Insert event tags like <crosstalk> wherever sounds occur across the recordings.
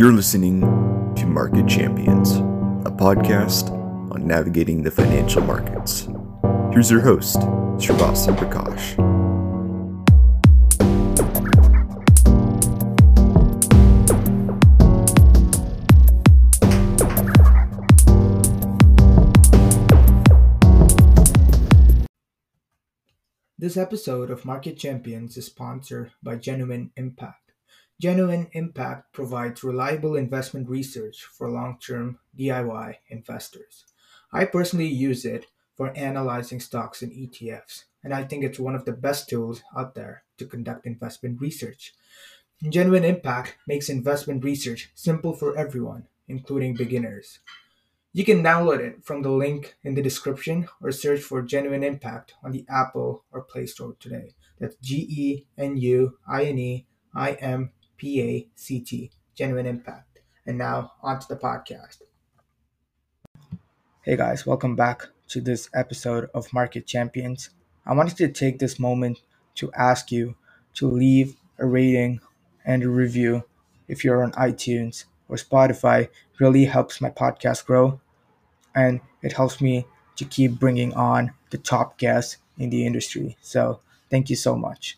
You're listening to Market Champions, a podcast on navigating the financial markets. Here's your host, Srivastava Prakash. This episode of Market Champions is sponsored by Genuine Impact. Genuine Impact provides reliable investment research for long term DIY investors. I personally use it for analyzing stocks and ETFs, and I think it's one of the best tools out there to conduct investment research. Genuine Impact makes investment research simple for everyone, including beginners. You can download it from the link in the description or search for Genuine Impact on the Apple or Play Store today. That's G E N U I N E I M P A C T, Genuine Impact. And now, on to the podcast. Hey guys, welcome back to this episode of Market Champions. I wanted to take this moment to ask you to leave a rating and a review if you're on iTunes or Spotify really helps my podcast grow and it helps me to keep bringing on the top guests in the industry. So, thank you so much.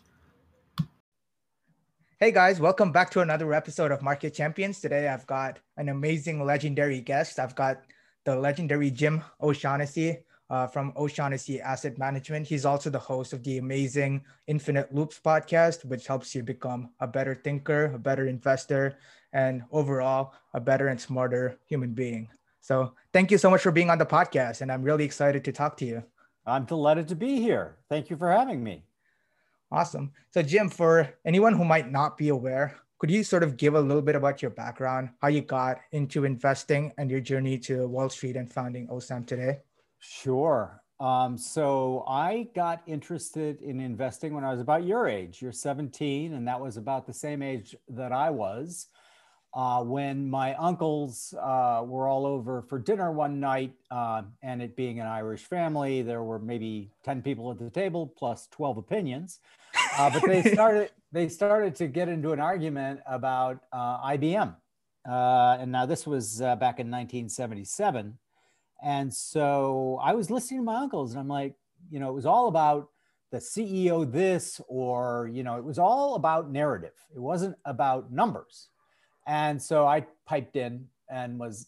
Hey guys, welcome back to another episode of Market Champions. Today I've got an amazing legendary guest. I've got the legendary Jim O'Shaughnessy uh, from O'Shaughnessy Asset Management. He's also the host of the amazing Infinite Loops podcast, which helps you become a better thinker, a better investor, and overall a better and smarter human being. So thank you so much for being on the podcast, and I'm really excited to talk to you. I'm delighted to be here. Thank you for having me. Awesome. So, Jim, for anyone who might not be aware, could you sort of give a little bit about your background, how you got into investing, and your journey to Wall Street and founding OSAM today? Sure. Um, so I got interested in investing when I was about your age. You're 17, and that was about the same age that I was. Uh, when my uncles uh, were all over for dinner one night, uh, and it being an Irish family, there were maybe 10 people at the table plus 12 opinions. Uh, but they <laughs> started, they started to get into an argument about uh, IBM. Uh, and now this was back in 1977. And so I was listening to my uncles, and I'm like, you know, it was all about the CEO this, or, you know, it was all about narrative. It wasn't about numbers. And so I piped in and was,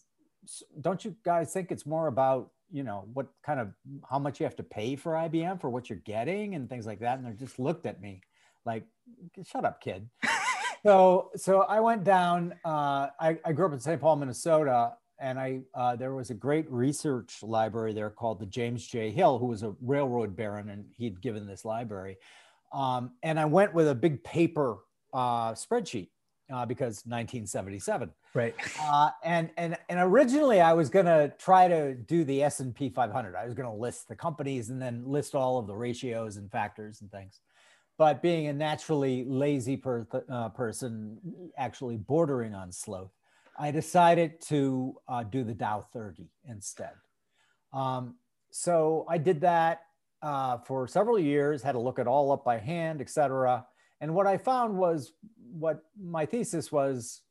don't you guys think it's more about, you know, what kind of, how much you have to pay for IBM for what you're getting and things like that? And they just looked at me like, shut up, kid. <laughs> so, so I went down, uh, I, I grew up in St. Paul, Minnesota, and I uh, there was a great research library there called the James J. Hill, who was a railroad baron, and he'd given this library. Um, and I went with a big paper uh, spreadsheet uh, because 1977. Right. Uh, and and and originally I was gonna try to do the S and P 500. I was gonna list the companies and then list all of the ratios and factors and things. But being a naturally lazy per- uh, person, actually bordering on sloth, I decided to uh, do the Dow 30 instead. Um, so I did that uh, for several years. Had to look it all up by hand, etc. And what I found was what my thesis was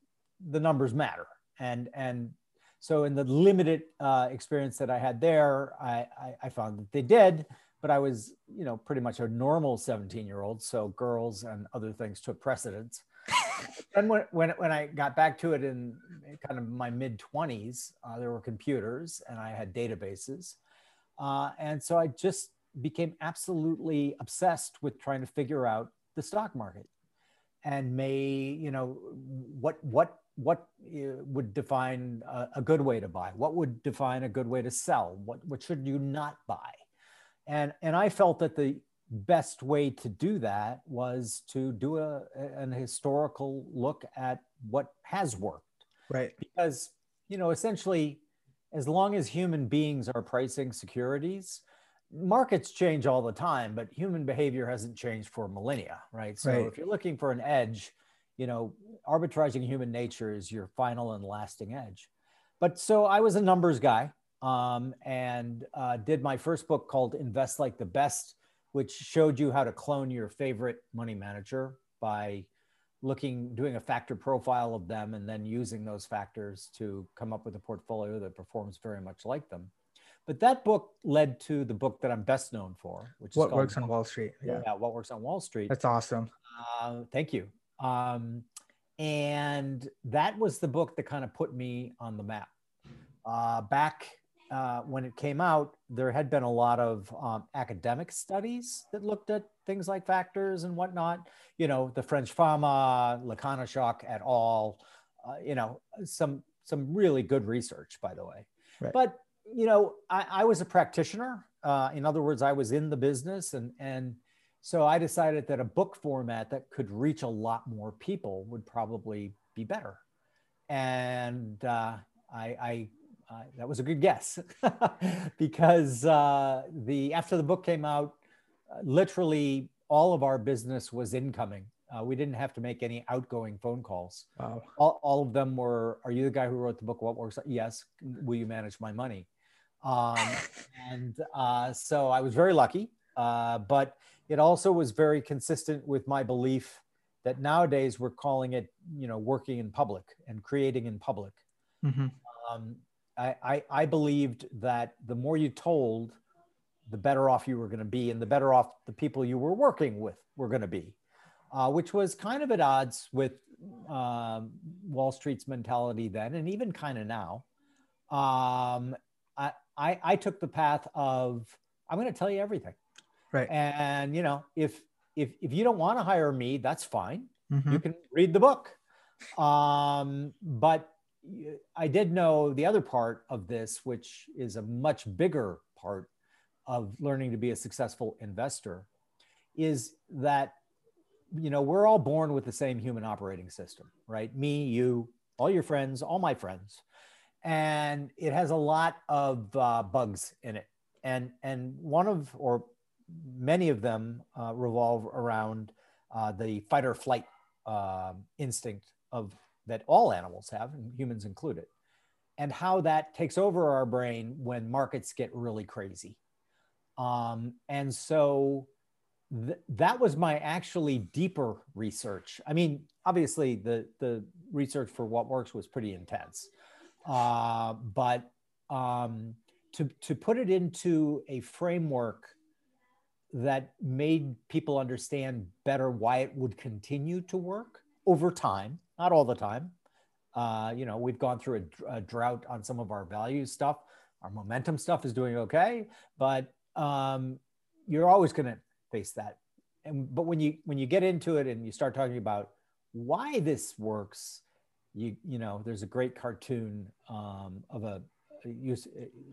the numbers matter. And, and so in the limited uh, experience that I had there, I, I, I, found that they did, but I was, you know, pretty much a normal 17 year old. So girls and other things took precedence. <laughs> then when, when, when I got back to it in kind of my mid 20s, uh, there were computers and I had databases. Uh, and so I just became absolutely obsessed with trying to figure out the stock market and may you know what what what uh, would define a, a, good way to buy? What would define a good way to sell? What what should you not buy? And and i felt that the best way to do that was to do a an historical look at what has worked. Right. Because you know essentially as long as human beings are pricing securities markets change all the time, but human behavior hasn't changed for millennia, right? So right. if you're looking for an edge, you know, arbitraging human nature is your final and lasting edge. But so I was a numbers guy um, and uh, did my first book called Invest Like the Best, which showed you how to clone your favorite money manager by looking, doing a factor profile of them, and then using those factors to come up with a portfolio that performs very much like them. But that book led to the book that I'm best known for, which is What Works on Wall Street. Yeah. yeah, What Works on Wall Street. That's awesome. Uh, thank you. Um, and that was the book that kind of put me on the map. Uh, back uh, when it came out, there had been a lot of um, academic studies that looked at things like factors and whatnot. You know, the French Fama, Lakonishok et al. Uh, you know, some some really good research, by the way. Right. But you know, I, I was a practitioner. Uh, in other words, I was in the business, and and so I decided that a book format that could reach a lot more people would probably be better. And uh, I, I uh, that was a good guess <laughs> because uh, the after the book came out, uh, literally all of our business was incoming. Uh, we didn't have to make any outgoing phone calls. Wow. All, all of them were, "Are you the guy who wrote the book? What works?" Yes. Will you manage my money? Um, and uh, so I was very lucky, uh, but it also was very consistent with my belief that nowadays we're calling it, you know, working in public and creating in public. Mm-hmm. Um, I, I, I believed that the more you told, the better off you were going to be, and the better off the people you were working with were going to be, uh, which was kind of at odds with um, Wall Street's mentality then, and even kind of now. Um, I, I, I took the path of I'm going to tell you everything, right? And you know, if if if you don't want to hire me, that's fine. Mm-hmm. You can read the book. Um, but I did know the other part of this, which is a much bigger part of learning to be a successful investor, is that you know we're all born with the same human operating system, right? Me, you, all your friends, all my friends, and it has a lot of uh, bugs in it, and and one of or many of them uh, revolve around uh, the fight or flight um, instinct of that all animals have, and humans included, and how that takes over our brain when markets get really crazy. Um, and so th- that was my actually deeper research. I mean, obviously, the the research for what works was pretty intense, uh, but um, to to put it into a framework that made people understand better why it would continue to work over time not all the time. Uh, you know, we've gone through a, a, drought on some of our values stuff. Our momentum stuff is doing okay, but um, you're always going to face that. And but when you when you get into it and you start talking about why this works, you you know, there's a great cartoon um, of a you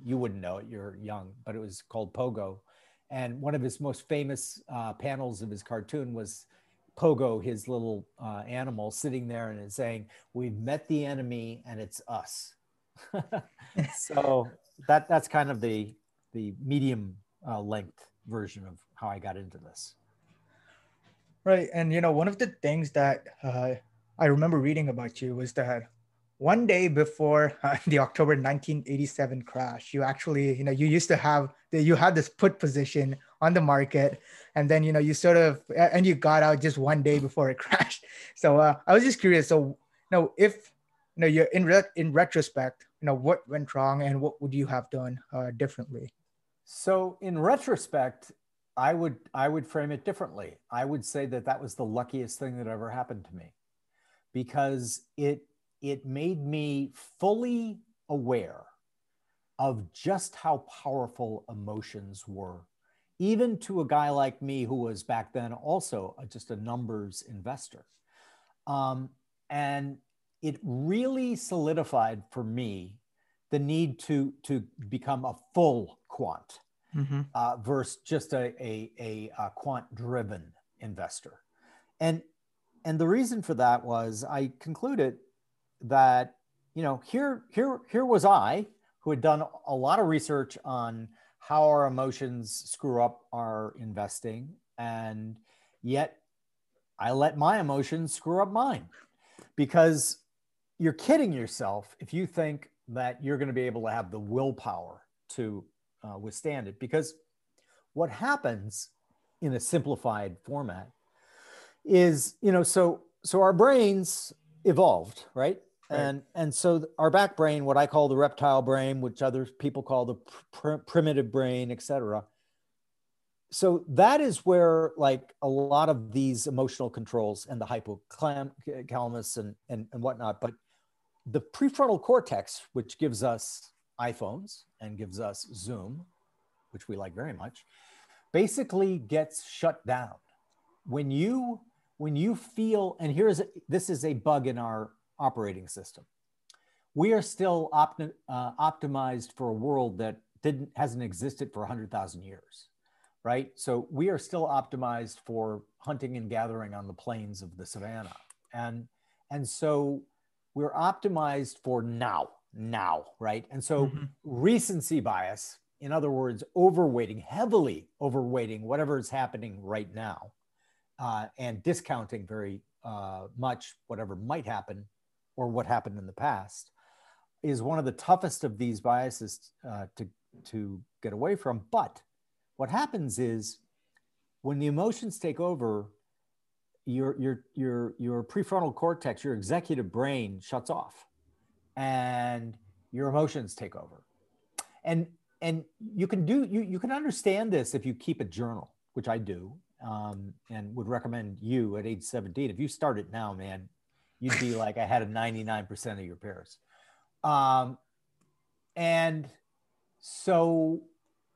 you wouldn't know it. You're young, but it was called Pogo, and one of his most famous uh, panels of his cartoon was Pogo, his little uh, animal, sitting there and saying, "We've met the enemy, and it's us." <laughs> so that that's kind of the the medium uh, length version of how I got into this. Right, and you know, one of the things that uh, I remember reading about you was that one day before <laughs> uh, the October 1987 crash, you actually, you know, you used to have the, you had this put position on the market, and then you know you sort of and you got out just one day before it <laughs> crashed. So uh, I was just curious. So, you know, if you know you're in re- in retrospect, you know what went wrong and what would you have done uh, differently? So in retrospect, I would I would frame it differently. I would say that that was the luckiest thing that ever happened to me because it it made me fully aware of just how powerful emotions were, even to a guy like me who was back then also just a numbers investor. Um, and it really solidified for me the need to, to become a full quant mm-hmm. uh, versus just a, a, a, a quant driven investor. And, and the reason for that was I concluded that you know here here here was I who had done a lot of research on how our emotions screw up our investing. And yet I let my emotions screw up mine because you're kidding yourself if you think that you're going to be able to have the willpower to uh, withstand it. Because what happens in a simplified format is you know so so our brains evolved, right? Right. And and so our back brain, what I call the reptile brain, which other people call the pr- primitive brain, etc. So that is where like a lot of these emotional controls and the hypothalamus and, and and whatnot. But the prefrontal cortex, which gives us iPhones and gives us Zoom, which we like very much, basically gets shut down when you when you feel and here's a, this is a bug in our operating system. We are still uh, optimized for a world that didn't hasn't existed for 100,000 years right? So we are still optimized for hunting and gathering on the plains of the savannah. And and so we're optimized for now now right? And so Mhm. recency bias in other words overweighting heavily overweighting whatever is happening right now uh, and discounting very uh, much whatever might happen or what happened in the past is one of the toughest of these biases uh, to, to get away from. But what happens is when the emotions take over, your, your, your, your prefrontal cortex, your executive brain shuts off and your emotions take over. And, and you can do, you, you can understand this if you keep a journal, which I do um, and would recommend you at age 17. If you start it now, man, you'd be like I had a 99% of your peers. Um, and so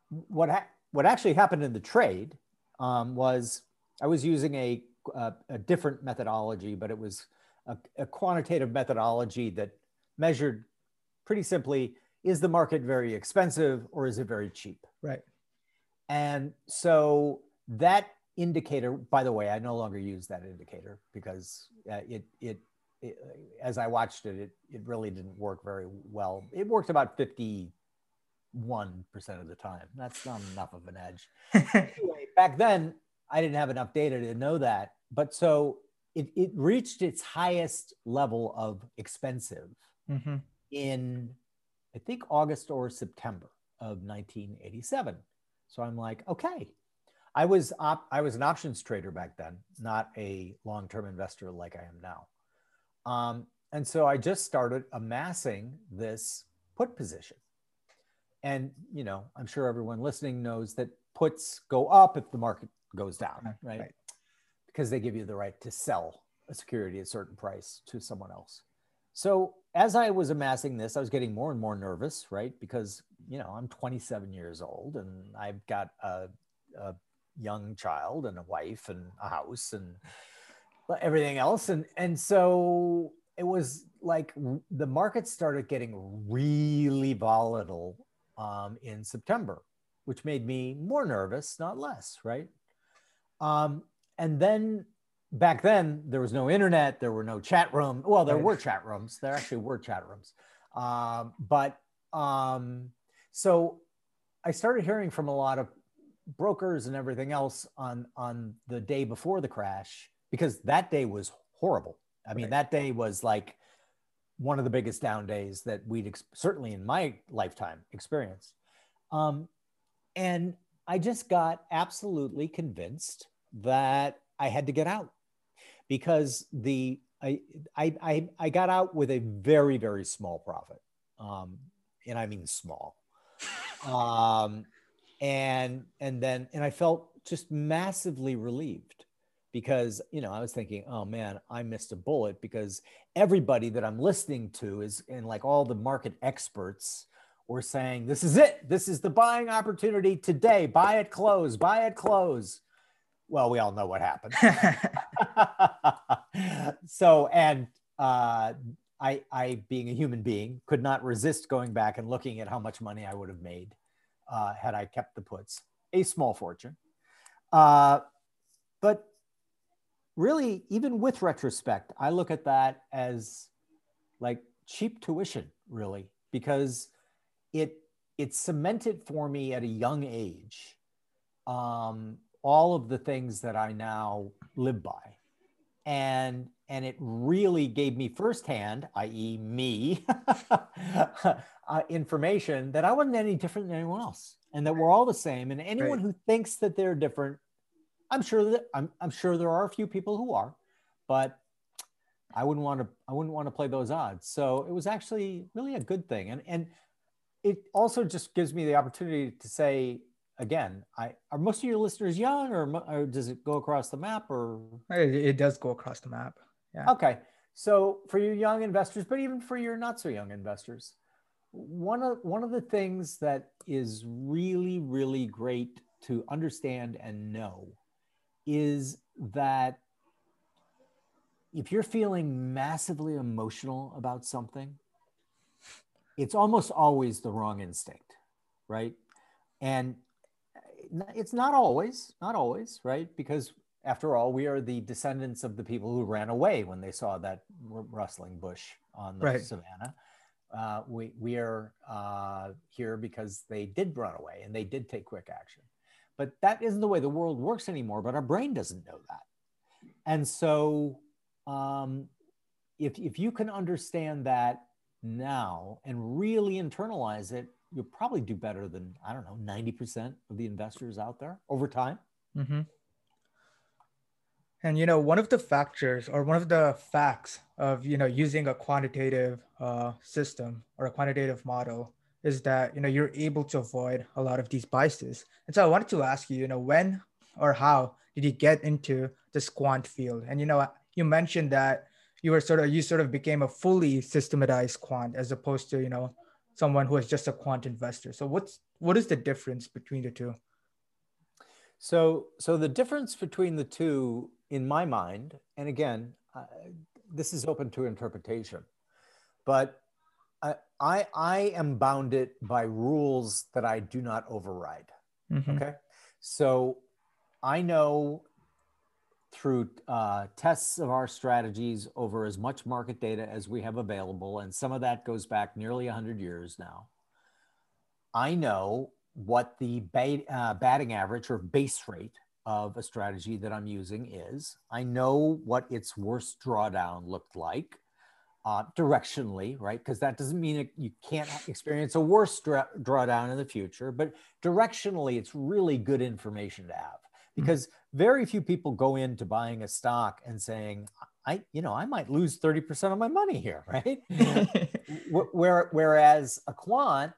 what, ha- what actually happened in the trade um, was I was using a, a, a different methodology, but it was a, a quantitative methodology that measured pretty simply, is the market very expensive or is it very cheap? Right. And so that indicator, by the way, I no longer use that indicator because uh, it, it, it, as I watched it, it, it really didn't work very well. It worked about 51% of the time. That's not enough of an edge. <laughs> anyway, back then, I didn't have enough data to know that. But so it, it reached its highest level of expensive Mhm. in, I think, August or September of 1987. So I'm like, okay. I was op- I was an options trader back then, not a long-term investor like I am now. Um, and so I just started amassing this put position. And you know, I'm sure everyone listening knows that puts go up if the market goes down, right? Right. Because they give you the right to sell a security at a certain price to someone else. So as I was amassing this, I was getting more and more nervous, right? Because you know I'm 27 years old and I've got a, a young child and a wife and a house and everything else, and and so it was like the market started getting really volatile um, in September, which made me more nervous, not less, right? Um, and then back then there was no internet there were no chat rooms. well there were chat rooms there actually were chat rooms um, but um, so i started hearing from a lot of brokers and everything else on on the day before the crash because that day was horrible. I mean Right. that day was like one of the biggest down days that we'd ex- certainly in my lifetime experienced um, and i just got absolutely convinced that i had to get out because the I, I I I got out with a very very small profit, um, and I mean small, <laughs> um, and and then and I felt just massively relieved because you know I was thinking, oh man, I missed a bullet because everybody that I'm listening to is and like all the market experts were saying, this is it, this is the buying opportunity today, buy it close, buy it close. Well, we all know what happened. <laughs> so and uh, I, I, being a human being, could not resist going back and looking at how much money I would have made uh, had I kept the puts. A small fortune, uh, but really, even with retrospect, I look at that as like cheap tuition, really, because it it cemented for me at a young age um, all of the things that I now live by and and it really gave me firsthand, i.e., me, <laughs> uh, information that I wasn't any different than anyone else, and that we're all the same. And anyone Right. who thinks that they're different, I'm sure that I'm, I'm sure there are a few people who are, but I wouldn't want to I wouldn't want to play those odds. So it was actually really a good thing. And and it also just gives me the opportunity to say again, I are most of your listeners young or, or does it go across the map or it, it does go across the map. Yeah. Okay. So for your young investors, but even for your not so young investors, one of one of the things that is really really great to understand and know is that if you're feeling massively emotional about something, it's almost always the wrong instinct, right? And it's not always, not always, right? Because after all, we are the descendants of the people who ran away when they saw that rustling bush on the right. savannah. Uh, we, we are uh, here because they did run away and they did take quick action. But that isn't the way the world works anymore, but our brain doesn't know that. And so um, if, if you can understand that now and really internalize it, you'll probably do better than, I don't know, 90% of the investors out there over time. Mm-hmm. And you know, one of the factors or one of the facts of you know using a quantitative uh, system or a quantitative model is that you know you're able to avoid a lot of these biases. And so I wanted to ask you, you know, when or how did you get into this quant field? And you know, you mentioned that you were sort of you sort of became a fully systematized quant as opposed to you know someone who is just a quant investor. So what's what is the difference between the two? So so the difference between the two in my mind, and again, uh, this is open to interpretation, but I, I, I am bounded by rules that I do not override. Mm-hmm. Okay. So I know through uh, tests of our strategies over as much market data as we have available, and some of that goes back nearly 100 years now. I know what the uh, batting average or base rate of a strategy that I'm using is. I know what its worst drawdown looked like uh, directionally, right? Because that doesn't mean it, you can't experience a worse dra- drawdown in the future, but directionally, it's really good information to have mm-hmm. because mm-hmm. Very few people go into buying a stock and saying, I, you know, I might lose 30% of my money here, <laughs> right? <laughs> Where, whereas a quant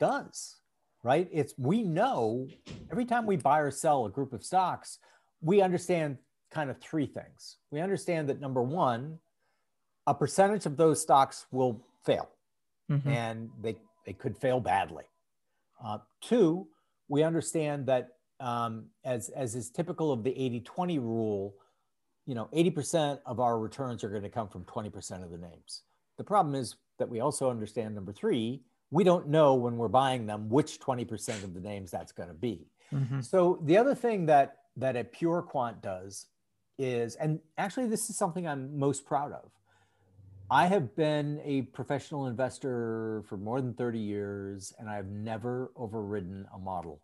does, right? It's we know every time we buy or sell a group of stocks, we understand kind of three things. We understand that number one, a percentage of those stocks will fail mm-hmm. and they, they could fail badly. Uh, two, we understand that um, as, as is typical of the 80 20 rule, you know, 80% of our returns are going to come from 20% of the names. The problem is that we also understand number three, we don't know when we're buying them which 20% of the names that's going to be. Mm-hmm. So the other thing that that a pure quant does is, and actually this is something I'm most proud of. I have been a professional investor for more than 30 years and I've never overridden a model.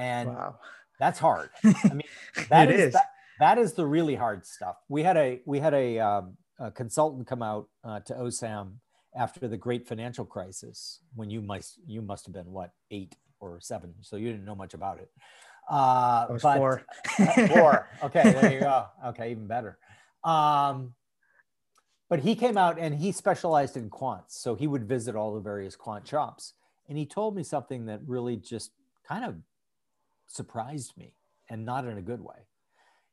And wow. that's hard. <laughs> I mean, that is, is. That, that is the really hard stuff. We had a we had a, um, a consultant come out uh, to OSAM after the great financial crisis when you must you must have been what eight or seven so you didn't know much about it uh I was but, four <laughs> four okay there you go okay even better um but he came out and he specialized in quants so he would visit all the various quant shops and he told me something that really just kind of surprised me and not in a good way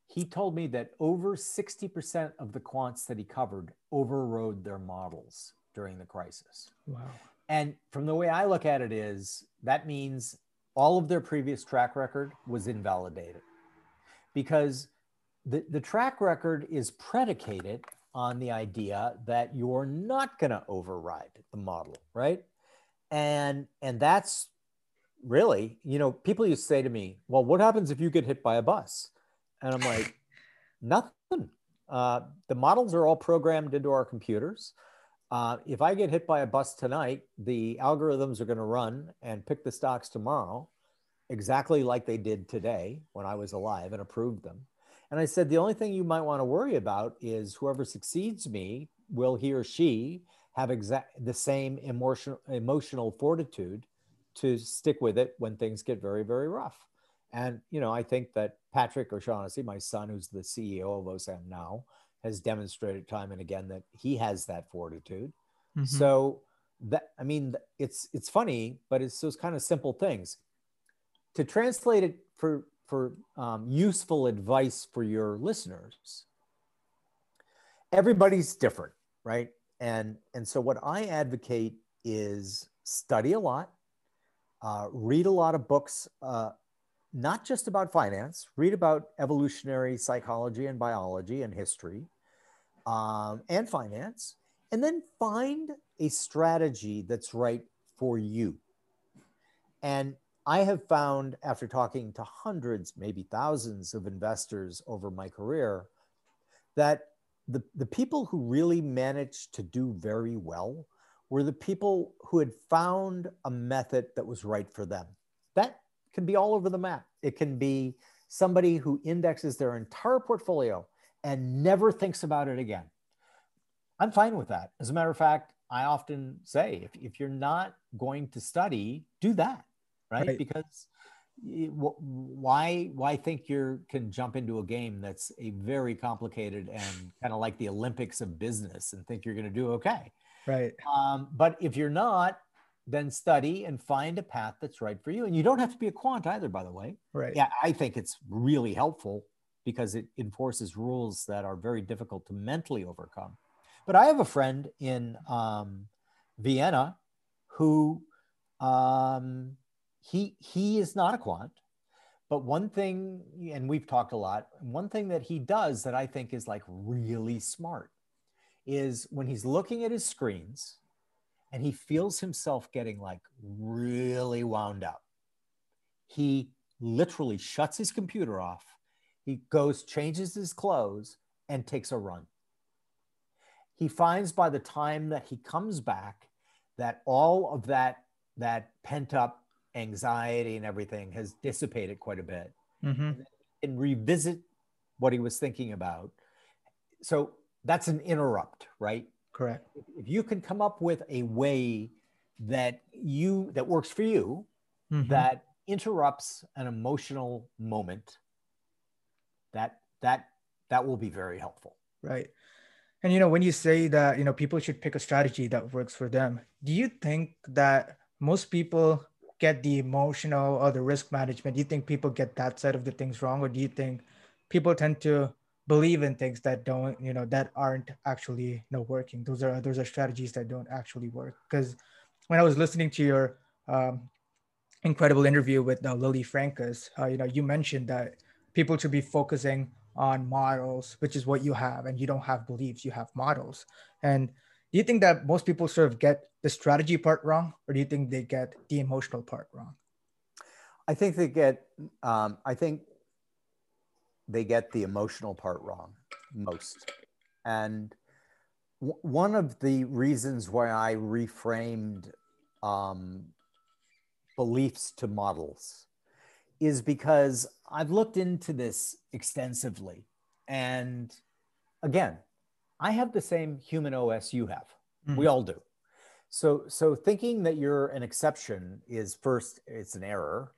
he told me that over 60% of the quants that he covered overrode their models during the crisis. Wow. And from the way I look at it is that means all of their previous track record was invalidated because the, the track record is predicated on the idea that you're not going to override the model, right? And and that's really, you know, people used to say to me, "Well, what happens if you get hit by a bus?" And I'm like, <laughs> "Nothing. Uh, the models are all programmed into our computers. Uh, if I get hit by a bus tonight, the algorithms are going to run and pick the stocks tomorrow exactly like they did today when I was alive and approved them. And I said, the only thing you might want to worry about is whoever succeeds me, will he or she have exact the same emotional emotional fortitude to stick with it when things get very, very rough. And you know, I think that Patrick O'Shaughnessy, my son, who's the CEO of OSAM now, has demonstrated time and again that he has that fortitude. Mhm. So that I mean, it's it's funny, but it's those kind of simple things. To translate it for for um, useful advice for your listeners, everybody's different, right? And and so what I advocate is study a lot, uh, read a lot of books, uh, not just about finance. Read about evolutionary psychology and biology and history, um, and finance, and then find a strategy that's right for you. And I have found after talking to hundreds, maybe thousands of investors over my career, that the, the people who really managed to do very well were the people who had found a method that was right for them. That can be all over the map. It can be somebody who indexes their entire portfolio and never thinks about it again. I'm fine with that. As a matter of fact, I often say if, if you're not going to study, do that, right? Right. Because why why think you can jump into a game that's a very complicated and kind of like the Olympics of business and think you're going to do okay? Right. Um, but if you're not, then study and find a path that's right for you. And you don't have to be a quant either, by the way. Right. Yeah, I think it's really helpful because it enforces rules that are very difficult to mentally overcome. But I have a friend in um, Vienna who um, he he is not a quant, but one thing, and we've talked a lot. One thing that he does that I think is like really smart is when he's looking at his screens and he feels himself getting like really wound up. He literally shuts his computer off. He goes, changes his clothes, and takes a run. He finds by the time that he comes back that all of that that pent up anxiety and everything has dissipated quite a bit hmm and revisit what he was thinking about. So that's an interrupt, right? Correct. if you can come up with a way that you that works for you Mhm. that interrupts an emotional moment that that that will be very helpful Right. And you know, when you say that, you know, people should pick a strategy that works for them, do you think that most people get the emotional or the risk management? Do you think people get that side of the things wrong? Or do you think people tend to believe in things that don't, you know, that aren't actually you know working? Those are those are strategies that don't actually work. Because when I was listening to your um, incredible interview with uh, Lily Francis, uh, you know, you mentioned that people should be focusing on models, which is what you have, and you don't have beliefs, you have models. And do you think that most people sort of get the strategy part wrong, or do you think they get the emotional part wrong? i think they get um, i think they get the emotional part wrong most and w- one of the reasons why i reframed um, beliefs to models is because I've looked into this extensively. And again, I have the same human OS you have. We all do. So so thinking that you're an exception is first it's an error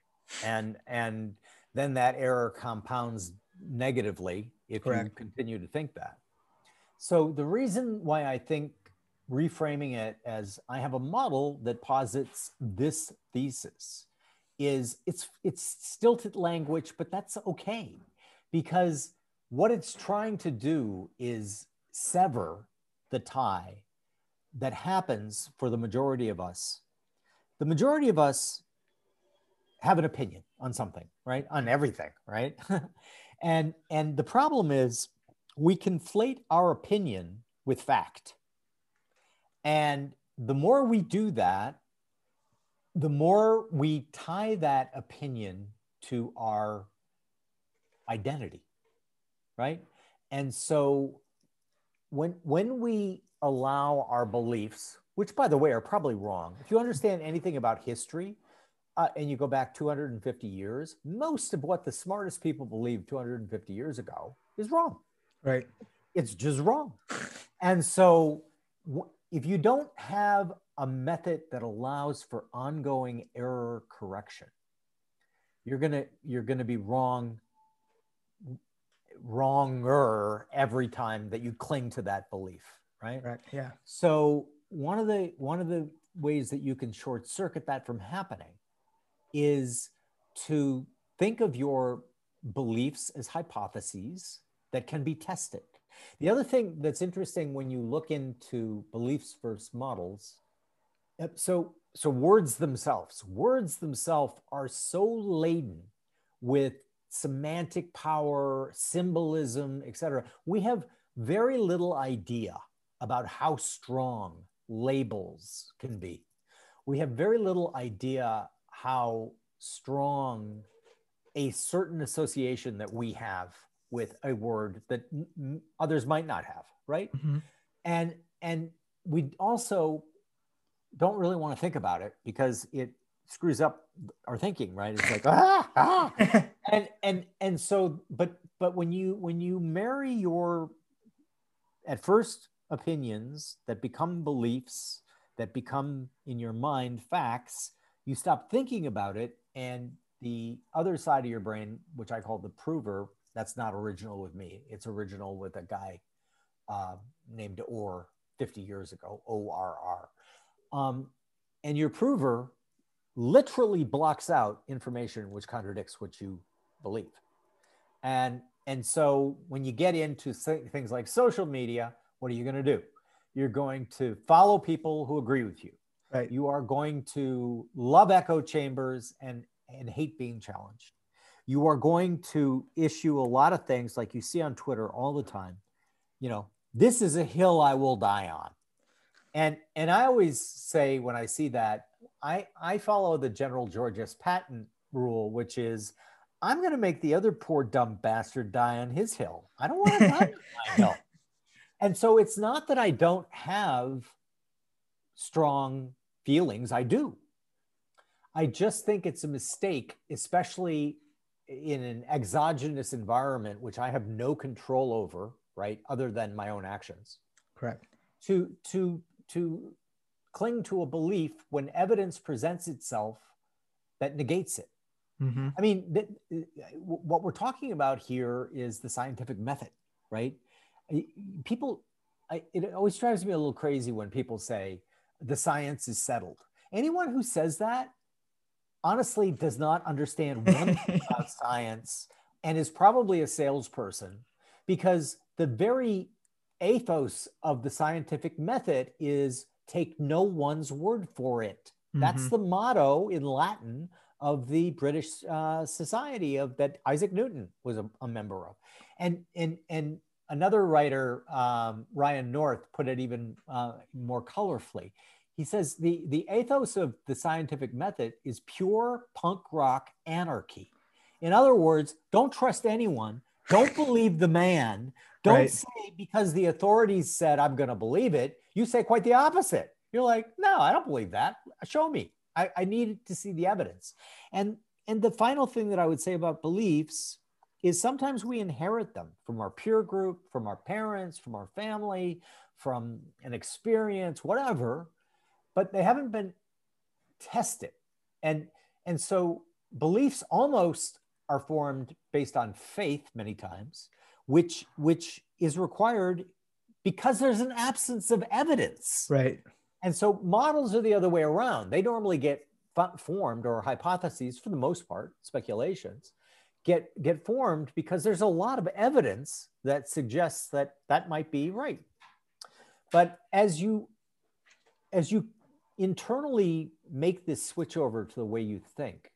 and and then that error compounds negatively if you continue to think that. So the reason why I think reframing it as I have a model that posits this thesis is it's it's stilted language, but that's okay because what it's trying to do is sever the tie that happens for the majority of us. The majority of us have an opinion on something, right? On everything, right? <laughs> and and the problem is we conflate our opinion with fact. And the more we do that, the more we tie that opinion to our identity, right? And so when when we allow our beliefs, which by the way are probably wrong, if you understand anything about history, uh, and you go back 250 years, most of what the smartest people believed 250 years ago is wrong Right. it's just wrong. And so, if you don't have a method that allows for ongoing error correction, you're gonna you're gonna be wrong wronger every time that you cling to that belief, right? Right. Yeah. So one of the one of the ways that you can short circuit that from happening is to think of your beliefs as hypotheses that can be tested. The other thing that's interesting when you look into beliefs versus models, so so words themselves, words themselves are so laden with semantic power, symbolism, etc. We have very little idea about how strong labels can be. We have very little idea how strong a certain association that we have with a word that m- others might not have, right? Mm-hmm. And and we also don't really want to think about it because it screws up our thinking, right? It's like ah, ah. <laughs> and and and so, but but when you when you marry your at first opinions that become beliefs that become in your mind facts, you stop thinking about it, and the other side of your brain, which I call the prover, that's not original with me. It's original with a guy uh, named Orr 50 years ago, O R R. Um, and your prover literally blocks out information which contradicts what you believe. And, and so when you get into things like social media, what are you going to do? You're going to follow people who agree with you. Right. You are going to love echo chambers and, and hate being challenged. You are going to issue a lot of things like you see on Twitter all the time. You know, this is a hill I will die on. And and I always say when I see that, I I follow the General George S. Patton rule, which is I'm going to make the other poor dumb bastard die on his hill. I don't want to die on my <laughs> hill. And so it's not that I don't have strong feelings. I do. I just think it's a mistake, especially in an exogenous environment, which I have no control over, right, other than my own actions. Correct. To to to cling to a belief when evidence presents itself that negates it. Mm-hmm. I mean, th- what we're talking about here is the scientific method, right? People, I, it always drives me a little crazy when people say the science is settled. Anyone who says that honestly does not understand one thing <laughs> about science and is probably a salesperson because the very ethos of the scientific method is take no one's word for it. Mm-hmm. That's the motto in Latin of the British uh, Society of that Isaac Newton was a, a, member of, and and and another writer, um, Ryan North, put it even uh, more colorfully. He says the the ethos of the scientific method is pure punk rock anarchy. In other words, don't trust anyone. Don't believe the man. Don't right. say because the authorities said I'm going to believe it. You say quite the opposite. You're like, no, I don't believe that. Show me. I, I needed to see the evidence. And and the final thing that I would say about beliefs is sometimes we inherit them from our peer group, from our parents, from our family, from an experience, whatever, but they haven't been tested. And and so beliefs almost are formed based on faith many times which which is required because there's an absence of evidence. Right. And so models are the other way around. They normally get formed or hypotheses for the most part, speculations get get formed because there's a lot of evidence that suggests that that might be right. But as you as you internally make this switch over to the way you think,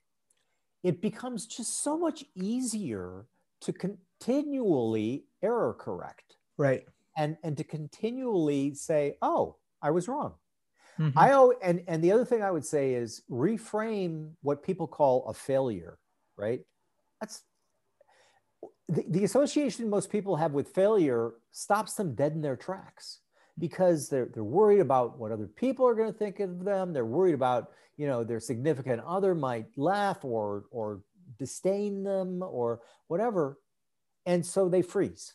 it becomes just so much easier to continually error correct. Right. And and to continually say, "Oh, I was wrong." Mm-hmm. I owe, and and the other thing I would say is reframe what people call a failure, right? That's the, the association most people have with failure stops them dead in their tracks because they're they're worried about what other people are going to think of them. They're worried about, you know, their significant other might laugh or or disdain them or whatever and so they freeze.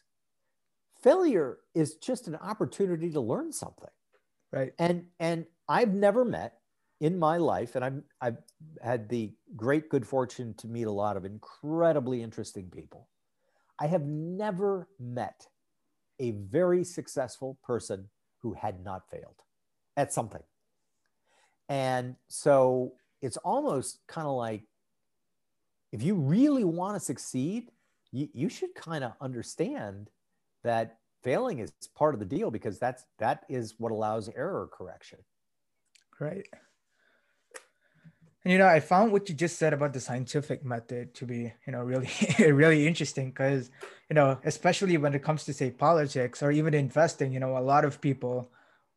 Failure is just an opportunity to learn something. Right. And and I've never met in my life, and I'm I've had the great good fortune to meet a lot of incredibly interesting people. I have never met a very successful person who had not failed at something. And so it's almost kind of like if you really want to succeed, you, you should kind of understand that failing is part of the deal because that's that is what allows error correction. Right. And you know, I found what you just said about the scientific method to be, you know, really, <laughs> really interesting because, you know, especially when it comes to say politics or even investing, you know, a lot of people,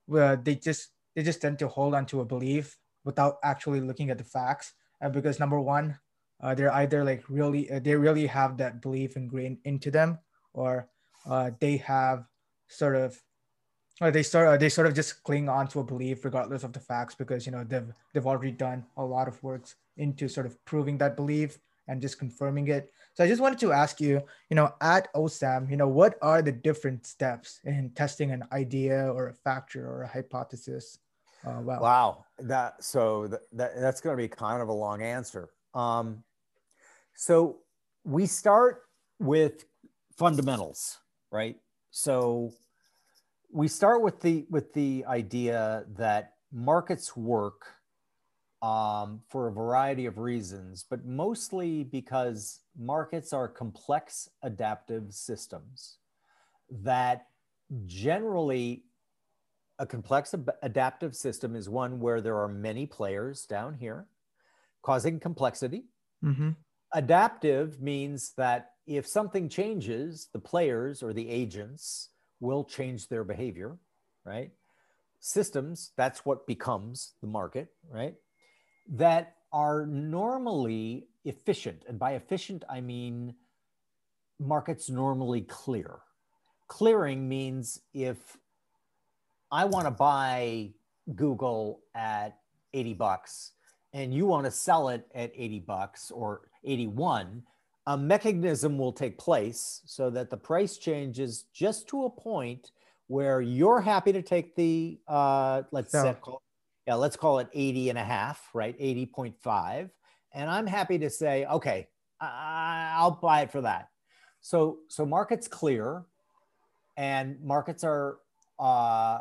well, they just they just tend to hold on to a belief without actually looking at the facts. And because number one, uh, they're either like really uh, they really have that belief ingrained into them, or uh, they have sort of they of, they sort of just cling on to a belief regardless of the facts because you know they've they've already done a lot of works into sort of proving that belief and just confirming it. So I just wanted to ask you, you know, at OSAM, you know, what are the different steps in testing an idea or a factor or a hypothesis? Uh, wow. Wow. That so that, that that's going to be kind of a long answer. Um, so we start with fundamentals, right? So we start with the with the idea that markets work um, for a variety of reasons, but mostly because markets are complex adaptive systems that generally a complex adaptive system is one where there are many players down here causing complexity. Mm-hmm. Adaptive means that if something changes, the players or the agents will change their behavior, right? Systems, that's what becomes the market, right? That are normally efficient. And by efficient, I mean markets normally clear. Clearing means if I want to buy Google at 80 bucks and you want to sell it at 80 bucks or 81, a mechanism will take place so that the price changes just to a point where you're happy to take the uh, let's call, yeah let's call it 80 and a half right? 80.5 and i'm happy to say okay i'll buy it for that. So so markets clear and markets are uh,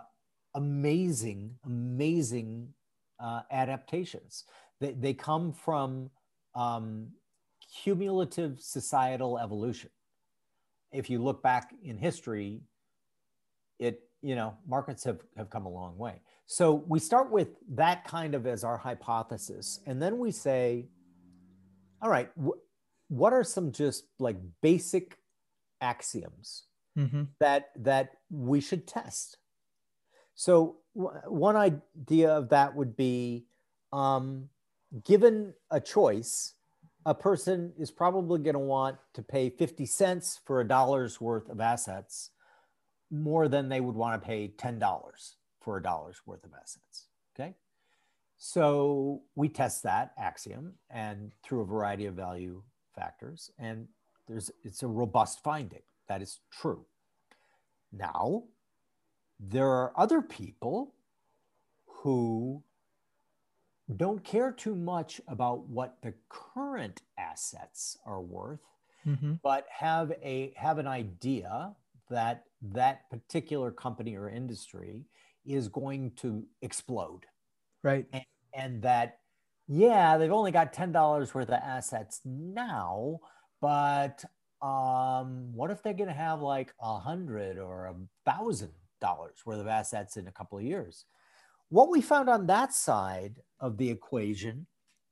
amazing amazing uh, adaptations. They, they come from um, cumulative societal evolution. If you look back in history, it, you know, markets have, have come a long way. So we start with that kind of as our hypothesis. And then we say, all right, wh- what are some just like basic axioms mm-hmm. that that we should test? So w- one idea of that would be um, given a choice, a person is probably going to want to pay 50 cents for a dollar's worth of assets more than they would want to pay $10 for a dollar's worth of assets. Okay. So we test that axiom and through a variety of value factors, and there's it's a robust finding that is true. Now, there are other people who don't care too much about what the current assets are worth, mm-hmm. but have a have an idea that that particular company or industry is going to explode. Right. And, and that, yeah, they've only got $10 worth of assets now, but um, what if they're going to have like a hundred or a thousand dollars worth of assets in a couple of years? What we found on that side of the equation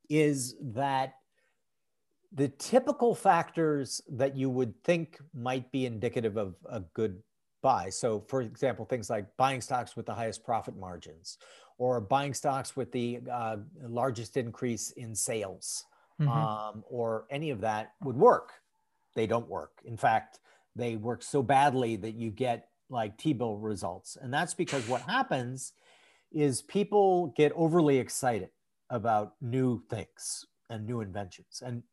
is that the typical factors that you would think might be indicative of a good buy. So, for example, things like buying stocks with the highest profit margins or buying stocks with the uh, largest increase in sales mm-hmm. um, or any of that would work. They don't work. In fact, they work so badly that you get like T bill results. And that's because what happens is people get overly excited about new things and new inventions. And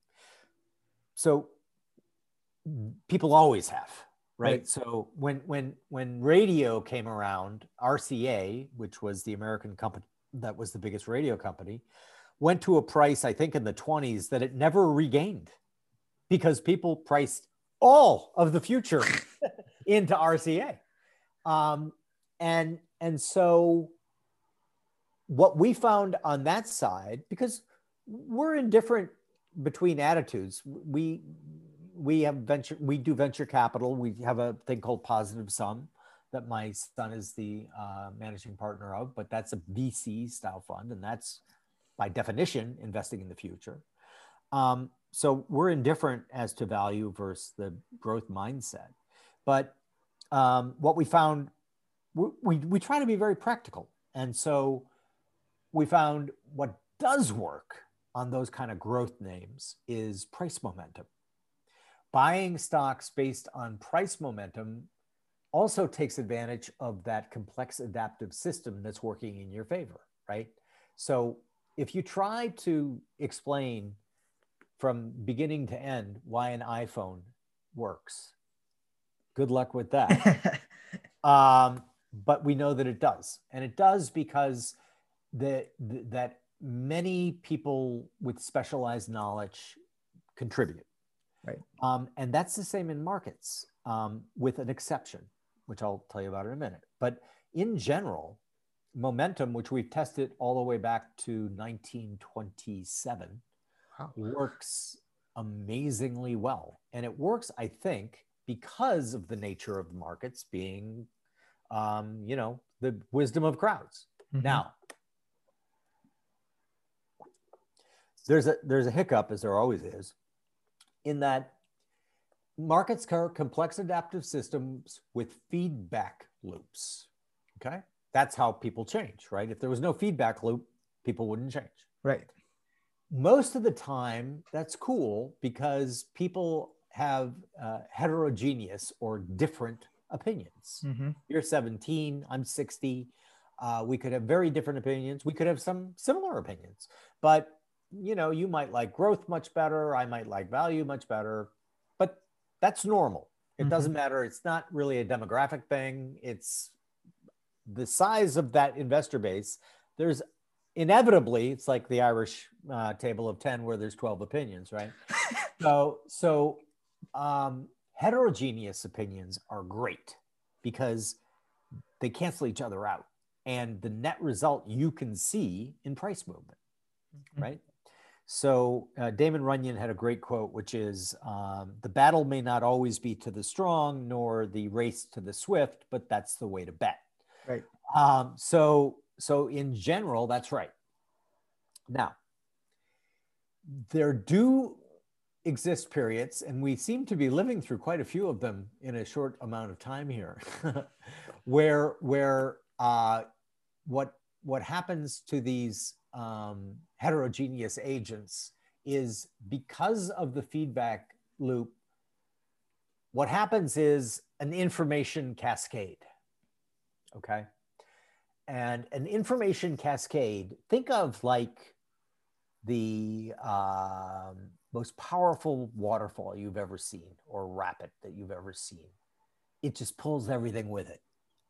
so people always have, right? right? So when when when radio came around, RCA, which was the American company that was the biggest radio company, went to a price I think in the 20s that it never regained because people priced all of the future <laughs> into RCA. Um, and and so what we found on that side, because we're indifferent between attitudes, we we have venture we do venture capital. We have a thing called positive sum that my son is the uh, managing partner of, but that's a VC style fund, and that's by definition investing in the future. Um, so we're indifferent as to value versus the growth mindset. But um, what we found, we, we, we try to be very practical. And so we found what does work on those kind of growth names is price momentum. Buying stocks based on price momentum also takes advantage of that complex adaptive system that's working in your favor, right? So if you try to explain from beginning to end why an iPhone works. Good luck with that. <laughs> um, but we know that it does. And it does because the, the, that many people with specialized knowledge contribute. Right. Um, and that's the same in markets, um, with an exception, which I'll tell you about in a minute. But in general, momentum, which we've tested all the way back to 1927, wow. works amazingly well. And it works, I think, because of the nature of markets being, um, you know, the wisdom of crowds. Mm-hmm. Now, there's a there's a hiccup, as there always is, in that markets are complex adaptive systems with feedback loops. Okay, that's how people change, right? If there was no feedback loop, people wouldn't change. Right most of the time that's cool because people have uh, heterogeneous or different opinions mm-hmm. you're 17 i'm 60 uh, we could have very different opinions we could have some similar opinions but you know you might like growth much better i might like value much better but that's normal. It mm-hmm. doesn't matter. It's not really a demographic thing. It's the size of that investor base. There's inevitably it's like the irish uh, table of 10 where there's 12 opinions right? <laughs> So so um, heterogeneous opinions are great because they cancel each other out and the net result you can see in price movement mm-hmm. right so uh, damon runyon had a great quote which is um, the battle may not always be to the strong nor the race to the swift but that's the way to bet right um, so so in general, that's right. Now, there do exist periods, and we seem to be living through quite a few of them in a short amount of time here, <laughs> where where uh, what what happens to these um, heterogeneous agents is because of the feedback loop. What happens is an information cascade. Okay and an information cascade think of like the um, most powerful waterfall you've ever seen or rapid that you've ever seen it just pulls everything with it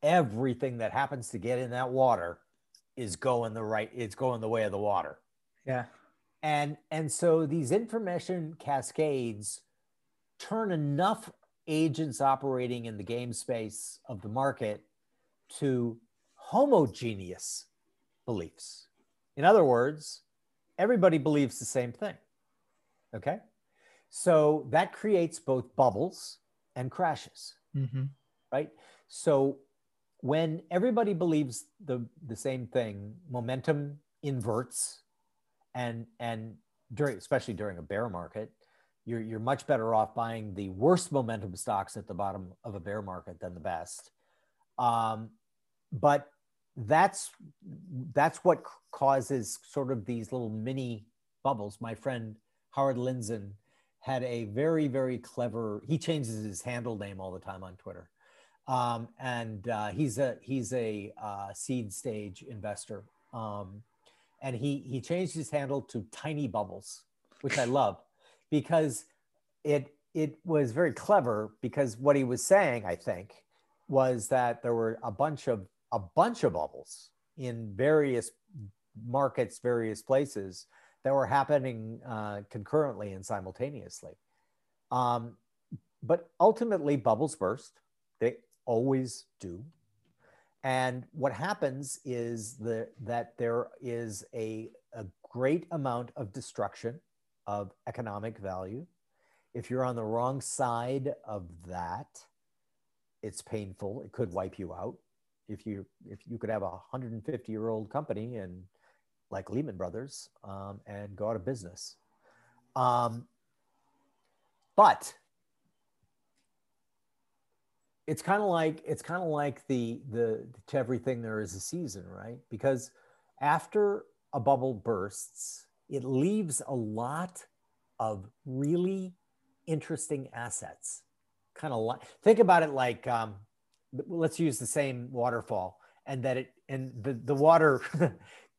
everything that happens to get in that water is going the right it's going the way of the water yeah and and so these information cascades turn enough agents operating in the game space of the market to homogeneous beliefs. In other words, everybody believes the same thing. Okay. So that creates both bubbles and crashes. Mm-hmm. Right. So when everybody believes the, the same thing, momentum inverts and, and during, especially during a bear market, you're, you're much better off buying the worst momentum stocks at the bottom of a bear market than the best. Um, but that's that's what causes sort of these little mini bubbles. My friend Howard Lindzen had a very very clever. He changes his handle name all the time on Twitter, um, and uh, he's a he's a uh, seed stage investor. Um, and he he changed his handle to Tiny Bubbles, which I <laughs> love because it it was very clever because what he was saying, I think, was that there were a bunch of a bunch of bubbles in various markets, various places that were happening uh, concurrently and simultaneously. Um, but ultimately, bubbles burst. They always do. And what happens is the, that there is a, a great amount of destruction of economic value. If you're on the wrong side of that, it's painful. It could wipe you out. If you if you could have a 150 year old company and like Lehman Brothers um, and go out of business. Um, but it's kind of like it's kind of like the the to everything there is a season, right? Because after a bubble bursts, it leaves a lot of really interesting assets. Kind of like think about it like um, let's use the same waterfall and that it and the the water <laughs>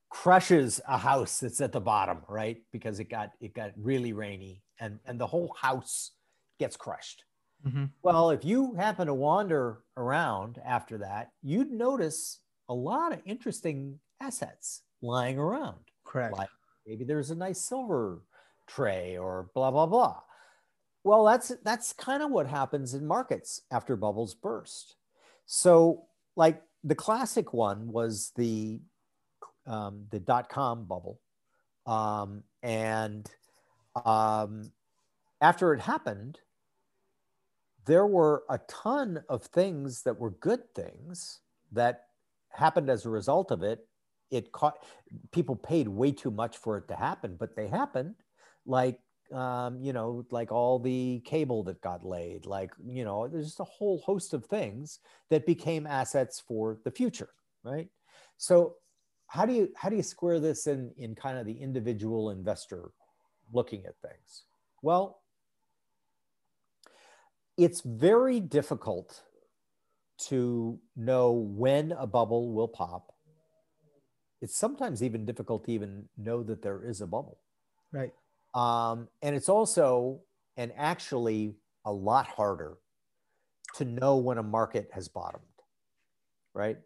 crushes a house that's at the bottom, right? Because it got it got really rainy and and the whole house gets crushed Mm-hmm. Well, if you happen to wander around after that, you'd notice a lot of interesting assets lying around. Correct. Like maybe there's a nice silver tray or blah blah blah. Well, that's that's kind of what happens in markets after bubbles burst. So, like the classic one was the um, the dot com bubble, um, and um, after it happened, there were a ton of things that were good things that happened as a result of it. It caught people paid way too much for it to happen, but they happened. Like um, you know, like all the cable that got laid, like you know, there's just a whole host of things that became assets for the future, right? So how do you how do you square this in in kind of the individual investor looking at things? Well, it's very difficult to know when a bubble will pop. It's sometimes even difficult to even know that there is a bubble. Right. Um, and it's also, and actually, a lot harder to know when a market has bottomed. Right.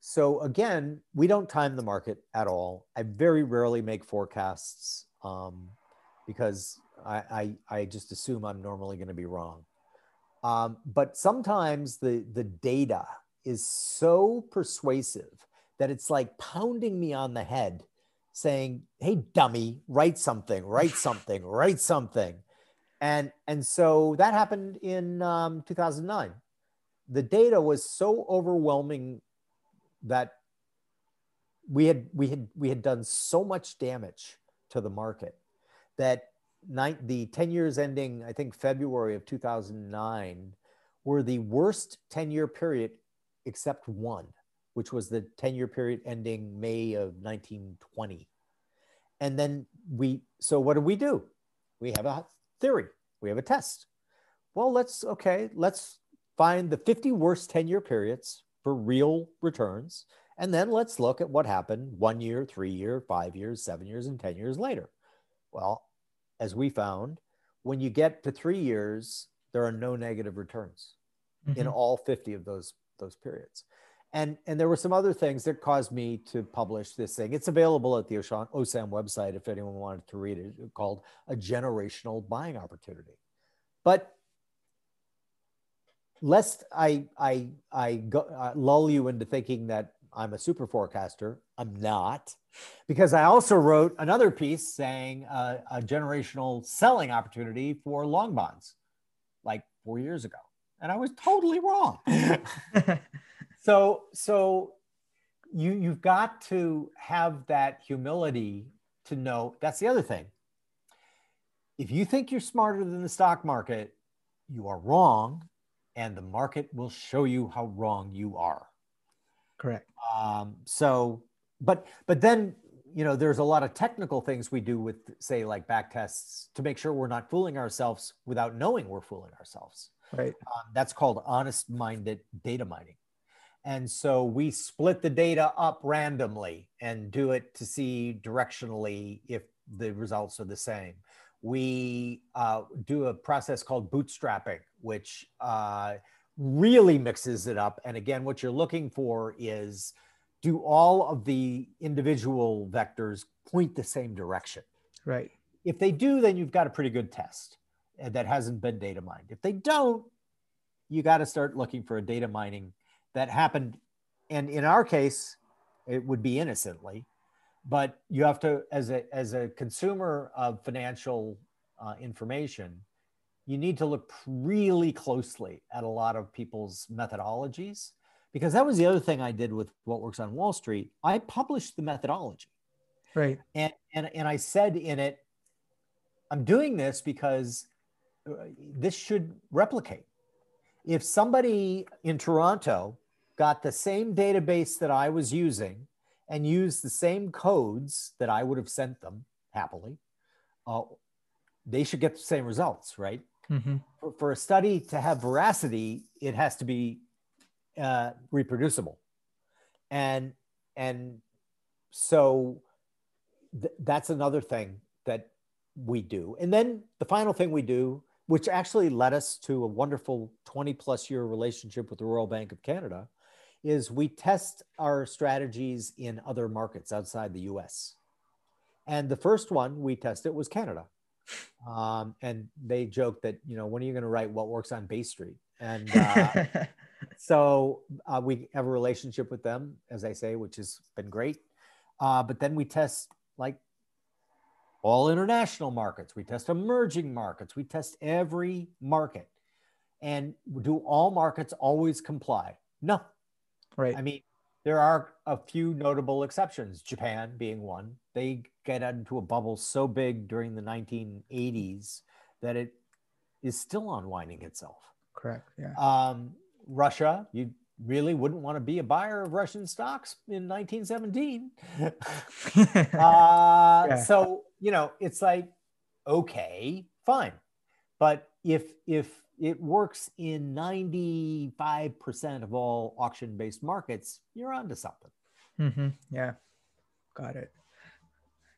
So again, we don't time the market at all. I very rarely make forecasts um, because I, I, I just assume I'm normally going to be wrong. Um, but sometimes the, the data is so persuasive that it's like pounding me on the head saying, Hey, dummy, write something, write <laughs> something, write something. And, and so that happened in um, 2009. The data was so overwhelming that we had, we had, we had done so much damage to the market that nine, the 10 years ending, I think February of 2009, were the worst 10 year period except one, which was the 10 year period ending May of 1920. And then we, so what do we do? We have a theory, we have a test. Well, let's, okay, let's find the 50 worst 10 year periods for real returns. And then let's look at what happened one year, three year, five years, seven years, and 10 years later. Well, as we found, when you get to three years, there are no negative returns mm-hmm. in all 50 of those those periods. And, and there were some other things that caused me to publish this thing. It's available at the OSAM website if anyone wanted to read it, called A Generational Buying Opportunity. But lest I, I, I go, uh, lull you into thinking that I'm a super forecaster. I'm not, because I also wrote another piece saying uh, a generational selling opportunity for long bonds like four years ago. And I was totally wrong. <laughs> so, so you, you've got to have that humility to know that's the other thing. If you think you're smarter than the stock market, you are wrong, and the market will show you how wrong you are. Correct. Um, so, but but then you know there's a lot of technical things we do with say like back tests to make sure we're not fooling ourselves without knowing we're fooling ourselves. Right. Um, that's called honest-minded data mining. And so we split the data up randomly and do it to see directionally if the results are the same. We uh, do a process called bootstrapping, which uh, really mixes it up. And again, what you're looking for is do all of the individual vectors point the same direction? Right. If they do, then you've got a pretty good test. that hasn't been data mined. If they don't, you got to start looking for a data mining that happened. And in our case, it would be innocently, but you have to, as a, as a consumer of financial uh, information, you need to look really closely at a lot of people's methodologies because that was the other thing I did with what works on Wall Street. I published the methodology. Right. And, and, and I said in it, I'm doing this because uh, this should replicate. If somebody in Toronto got the same database that I was using and used the same codes that I would have sent them happily, uh, they should get the same results, right? Mm-hmm. For, for, a study to have veracity, it has to be uh, reproducible, and and so th- that's another thing that we do. And then the final thing we do, which actually led us to a wonderful 20 plus year relationship with the Royal Bank of Canada, is we test our strategies in other markets outside the US. And the first one we tested was Canada. Um, and they joked that, you know, when are you going to write what works on Bay Street? And uh, <laughs> so uh, we have a relationship with them, as I say, which has been great. Uh, but then we test like all international markets, we test emerging markets, we test every market. And do all markets always comply? No. Right. I mean, there are a few notable exceptions, Japan being one. They get into a bubble so big during the 1980s that it is still unwinding itself. Correct. Yeah. Um, Russia, you really wouldn't want to be a buyer of Russian stocks in 1917. <laughs> uh, yeah. So, you know, it's like, okay, fine. But if, if it works in 95% of all auction based markets, you're onto something. Mm-hmm. Yeah, got it.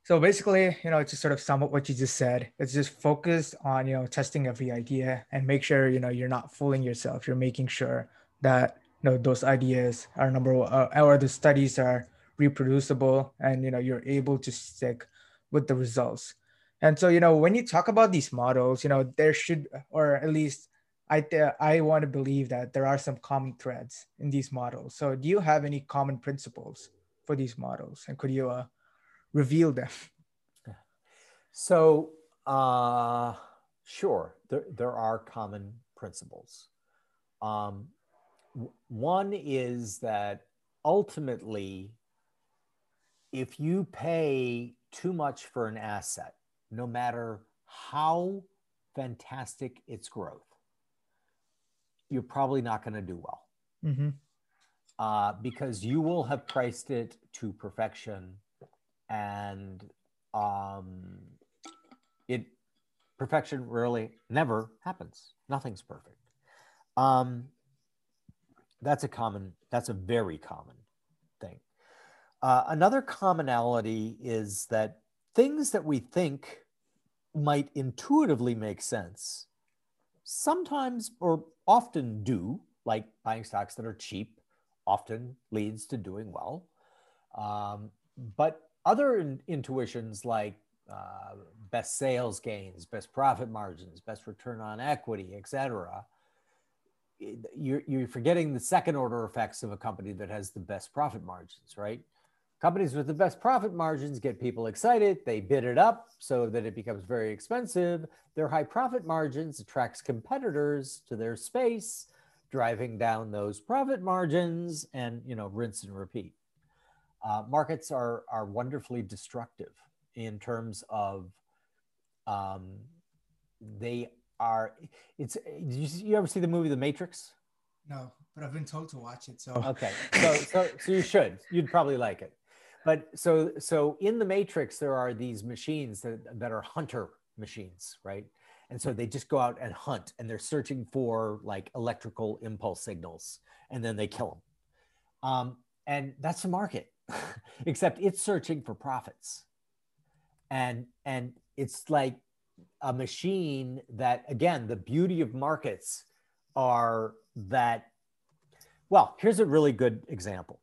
So basically, you know, to sort of sum up what you just said, it's just focus on, you know, testing every idea and make sure, you know, you're not fooling yourself. You're making sure that, you know, those ideas are number one, uh, or the studies are reproducible and, you know, you're able to stick with the results. And so, you know, when you talk about these models, you know, there should, or at least I, th- I want to believe that there are some common threads in these models. So do you have any common principles for these models and could you uh, reveal them? <laughs> So uh, sure, there, there are common principles. Um, one is that ultimately, if you pay too much for an asset, no matter how fantastic its growth, you're probably not going to do well. Mm-hmm. Uh, because you will have priced it to perfection and um, it perfection rarely never happens nothing's perfect um, that's a common that's a very common thing uh, another commonality is that things that we think might intuitively make sense sometimes or often do, like buying stocks that are cheap, often leads to doing well. Um, but other in- intuitions like uh, best sales gains, best profit margins, best return on equity, etc. You're, you're forgetting the second order effects of a company that has the best profit margins, right? Companies with the best profit margins get people excited. They bid it up so that it becomes very expensive. Their high profit margins attracts competitors to their space, driving down those profit margins and, you know, rinse and repeat. Uh, markets are, are wonderfully destructive in terms of um, they are, it's, you, you ever see the movie The Matrix? No, but I've been told to watch it. So okay, so so so you should. You'd probably like it but so so in the matrix there are these machines that, that are hunter machines right? And so they just go out and hunt and they're searching for like electrical impulse signals and then they kill them um, and that's the market <laughs> except it's searching for profits. And and it's like a machine that again the beauty of markets are that well here's a really good example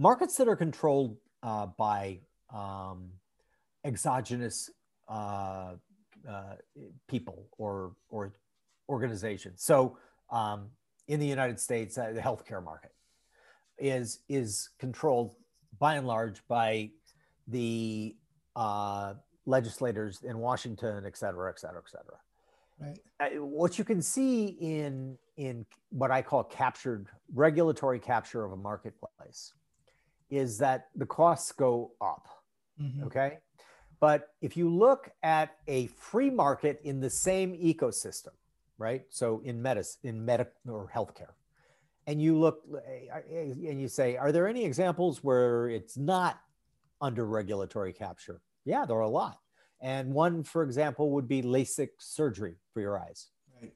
markets that are controlled uh, by um, exogenous uh, uh, people or or organizations. So um, in the United States, uh, the healthcare market is is controlled by and large by the uh, legislators in Washington, et cetera, et cetera, et cetera. Right. Uh, what you can see in in what I call captured regulatory capture of a marketplace is that the costs go up. Mm-hmm. Okay. But if you look at a free market in the same ecosystem, right? So in medicine, in medical or healthcare, and you look and you say, are there any examples where it's not under regulatory capture? Yeah, there are a lot. And one, for example, would be LASIK surgery for your eyes. Right.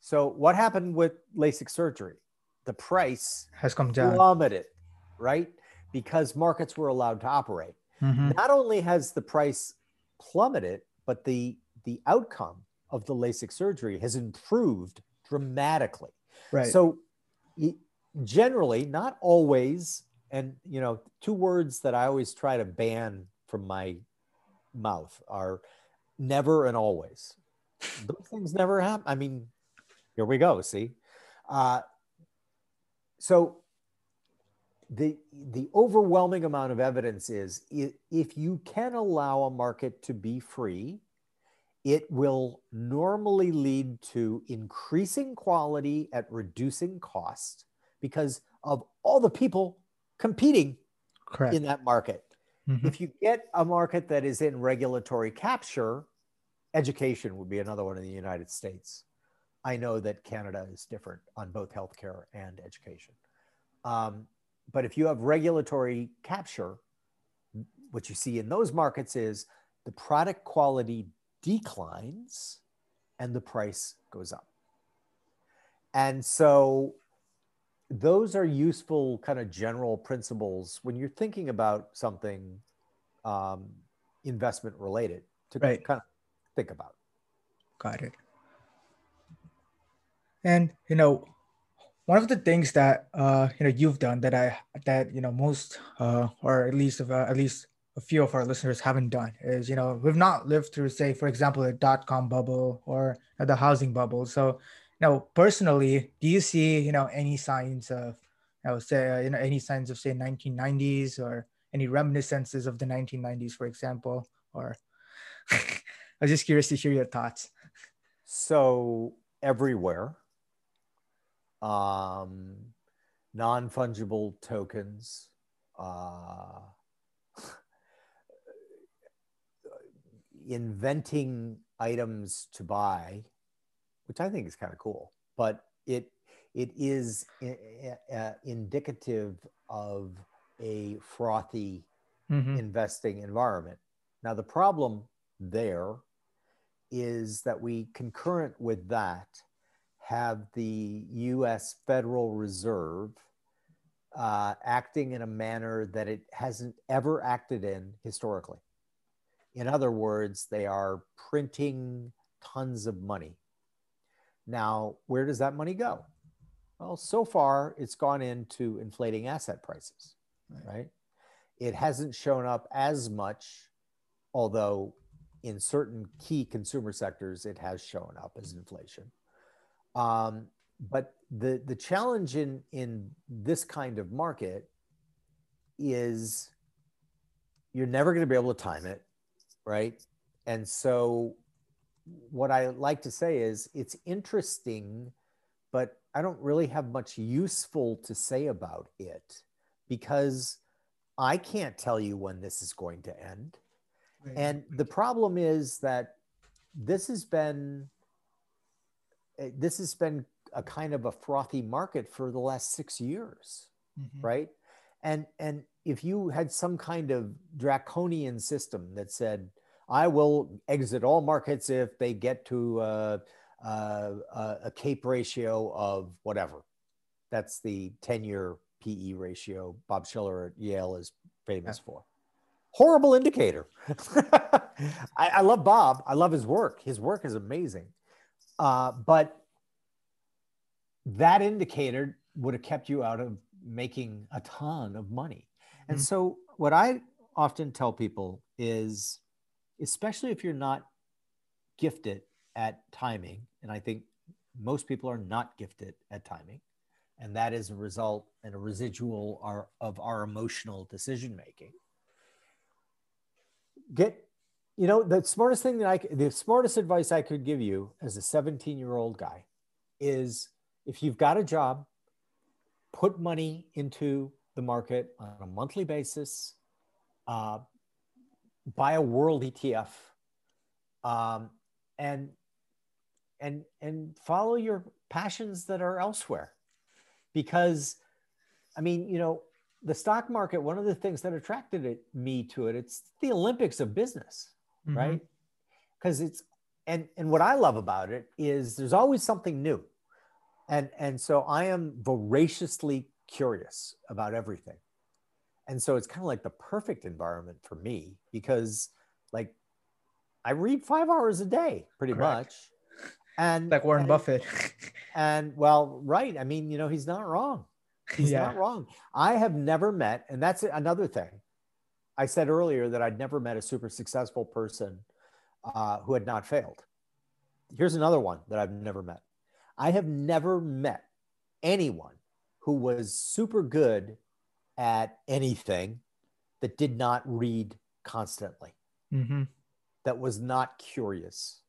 So what happened with LASIK surgery? The price has come down, plummeted, right? Because markets were allowed to operate. Mm-hmm. Not only has the price plummeted, but the the outcome of the LASIK surgery has improved dramatically. Right. So generally, not always, and you know, two words that I always try to ban from my mouth are never and always. Those things never happen. I mean, here we go. See, uh, so the the overwhelming amount of evidence is if you can allow a market to be free it will normally lead to increasing quality at reducing cost because of all the people competing Correct. in that market mm-hmm. if you get a market that is in regulatory capture education would be another one in the united states i know that canada is different on both healthcare and education um, but if you have regulatory capture, what you see in those markets is the product quality declines and the price goes up. And so those are useful kind of general principles when you're thinking about something um, investment related to right. kind of think about. Got it. And, you know, one of the things that uh, you know you've done that I that you know most uh, or at least uh, at least a few of our listeners haven't done is you know we've not lived through say for example a dot com bubble or the housing bubble. So you personally, do you see you know any signs of I would say uh, you know any signs of say 1990s or any reminiscences of the 1990s, for example, or <laughs> I was just curious to hear your thoughts. So everywhere um, non fungible tokens, uh, <laughs> inventing items to buy, which I think is kind of cool, but it it is uh, indicative of a frothy mm-hmm. investing environment. Now the problem there is that we concurrent with that have the US Federal Reserve uh, acting in a manner that it hasn't ever acted in historically. In other words, they are printing tons of money. Now, where does that money go? Well, so far it's gone into inflating asset prices, right? right? It hasn't shown up as much, although in certain key consumer sectors it has shown up as inflation. Um, but the the challenge in in this kind of market is you're never going to be able to time it, right? And so what I like to say is it's interesting, but I don't really have much useful to say about it because I can't tell you when this is going to end. Right. And the problem is that this has been this has been a kind of a frothy market for the last six years, mm-hmm. right? And and if you had some kind of draconian system that said, I will exit all markets if they get to uh, uh, a CAPE ratio of whatever. That's the 10 year PE ratio Bob Shiller at Yale is famous yeah. for. Horrible indicator. <laughs> I, I, love Bob. I love his work. His work is amazing. Uh, but that indicator would have kept you out of making a ton of money. Mm-hmm. And so, what I often tell people is, especially if you're not gifted at timing, and I think most people are not gifted at timing, and that is a result and a residual our, of our emotional decision making. Get, you know, the smartest thing that I, the smartest advice I could give you as a 17 year old guy is if you've got a job, put money into the market on a monthly basis, uh, buy a world ETF, um, and and and follow your passions that are elsewhere. Because i mean you know the stock market one of the things that attracted it, me to it it's the olympics of business mm-hmm. right because it's and and what i love about it is there's always something new and and so i am voraciously curious about everything and so it's kind of like the perfect environment for me because like i read five hours a day pretty Correct. much and like Warren and, Buffett. <laughs> and well, right. I mean, you know, he's not wrong. <laughs> He's yeah. not wrong. I have never met, and that's another thing. I said earlier that I'd never met a super successful person uh, who had not failed. Here's another one that I've never met. I have never met anyone who was super good at anything that did not read constantly, mm-hmm. that was not curious,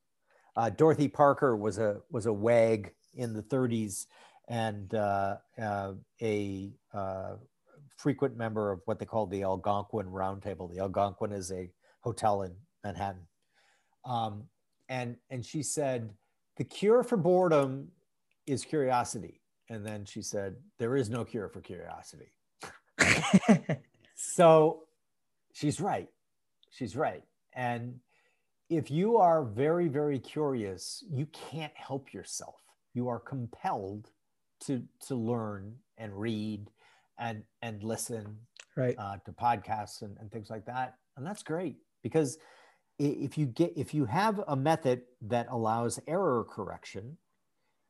uh, Dorothy Parker was a was a wag in the 30s and uh, uh, a uh, frequent member of what they called the Algonquin Roundtable. The Algonquin is a hotel in Manhattan, um, and and she said the cure for boredom is curiosity, and then she said there is no cure for curiosity. <laughs> so she's right. She's right, and if you are very, very curious, you can't help yourself. You are compelled to to learn and read and and listen right uh, to podcasts and, and things like that. And that's great because if you get if you have a method that allows error correction,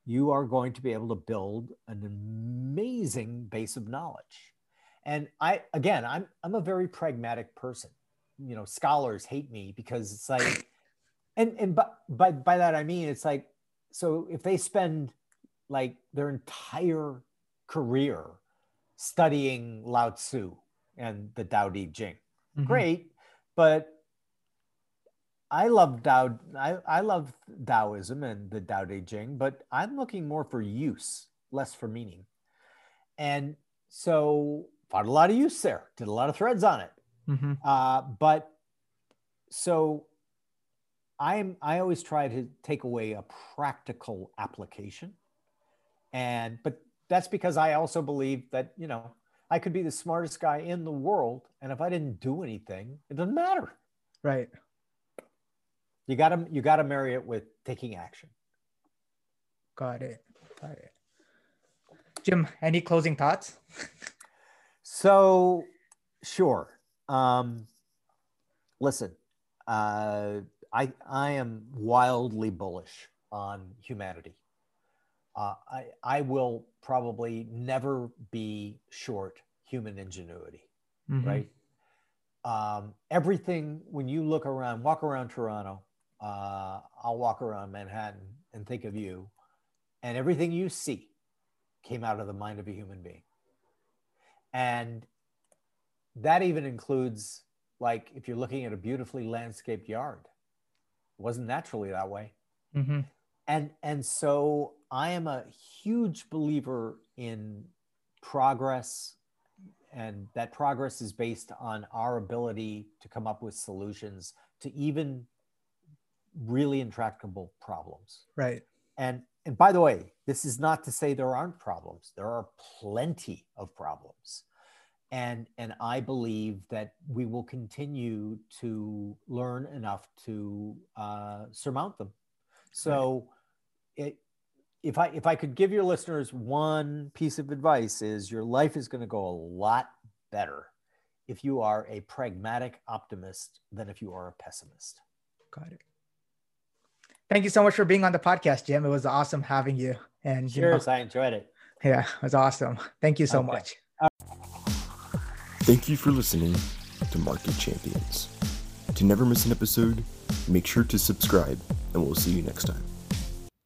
you are going to be able to build an amazing base of knowledge. And I again, I'm I'm a very pragmatic person you know scholars hate me because it's like <coughs> and and by, by by that i mean it's like so if they spend like their entire career studying lao tzu and the Tao Te Ching mm-hmm. great but I love Tao. I, I love Taoism and the Tao Te Ching, but I'm looking more for use, less for meaning. And so found a lot of use there. Did a lot of threads on it. Mm-hmm. Uh, but so I'm I always try to take away a practical application. And but that's because I also believe that, you know, I could be the smartest guy in the world and if I didn't do anything, it doesn't matter. Right. You got to you got to marry it with taking action. Got it. Got it. Jim, any closing thoughts? so, sure. Um, listen, uh, I, I am wildly bullish on humanity. Uh, I, I will probably never be short human ingenuity, mm-hmm. right? Um, everything, when you look around, walk around Toronto, uh, I'll walk around Manhattan and think of you, and everything you see came out of the mind of a human being. And that even includes like if you're looking at a beautifully landscaped yard, it wasn't naturally that way. Mm-hmm. And and so I am a huge believer in progress, and that progress is based on our ability to come up with solutions to even really intractable problems. Right. And and by the way, this is not to say there aren't problems. There are plenty of problems and and i believe that we will continue to learn enough to uh, surmount them so it if i if i could give your listeners one piece of advice is your life is going to go a lot better if you are a pragmatic optimist than if you are a pessimist got it thank you so much for being on the podcast jim it was awesome having you and cheers you know, i enjoyed it yeah it was awesome thank you so okay. much Thank you for listening to Market Champions. To never miss an episode, Make sure to subscribe, and we'll see you next time.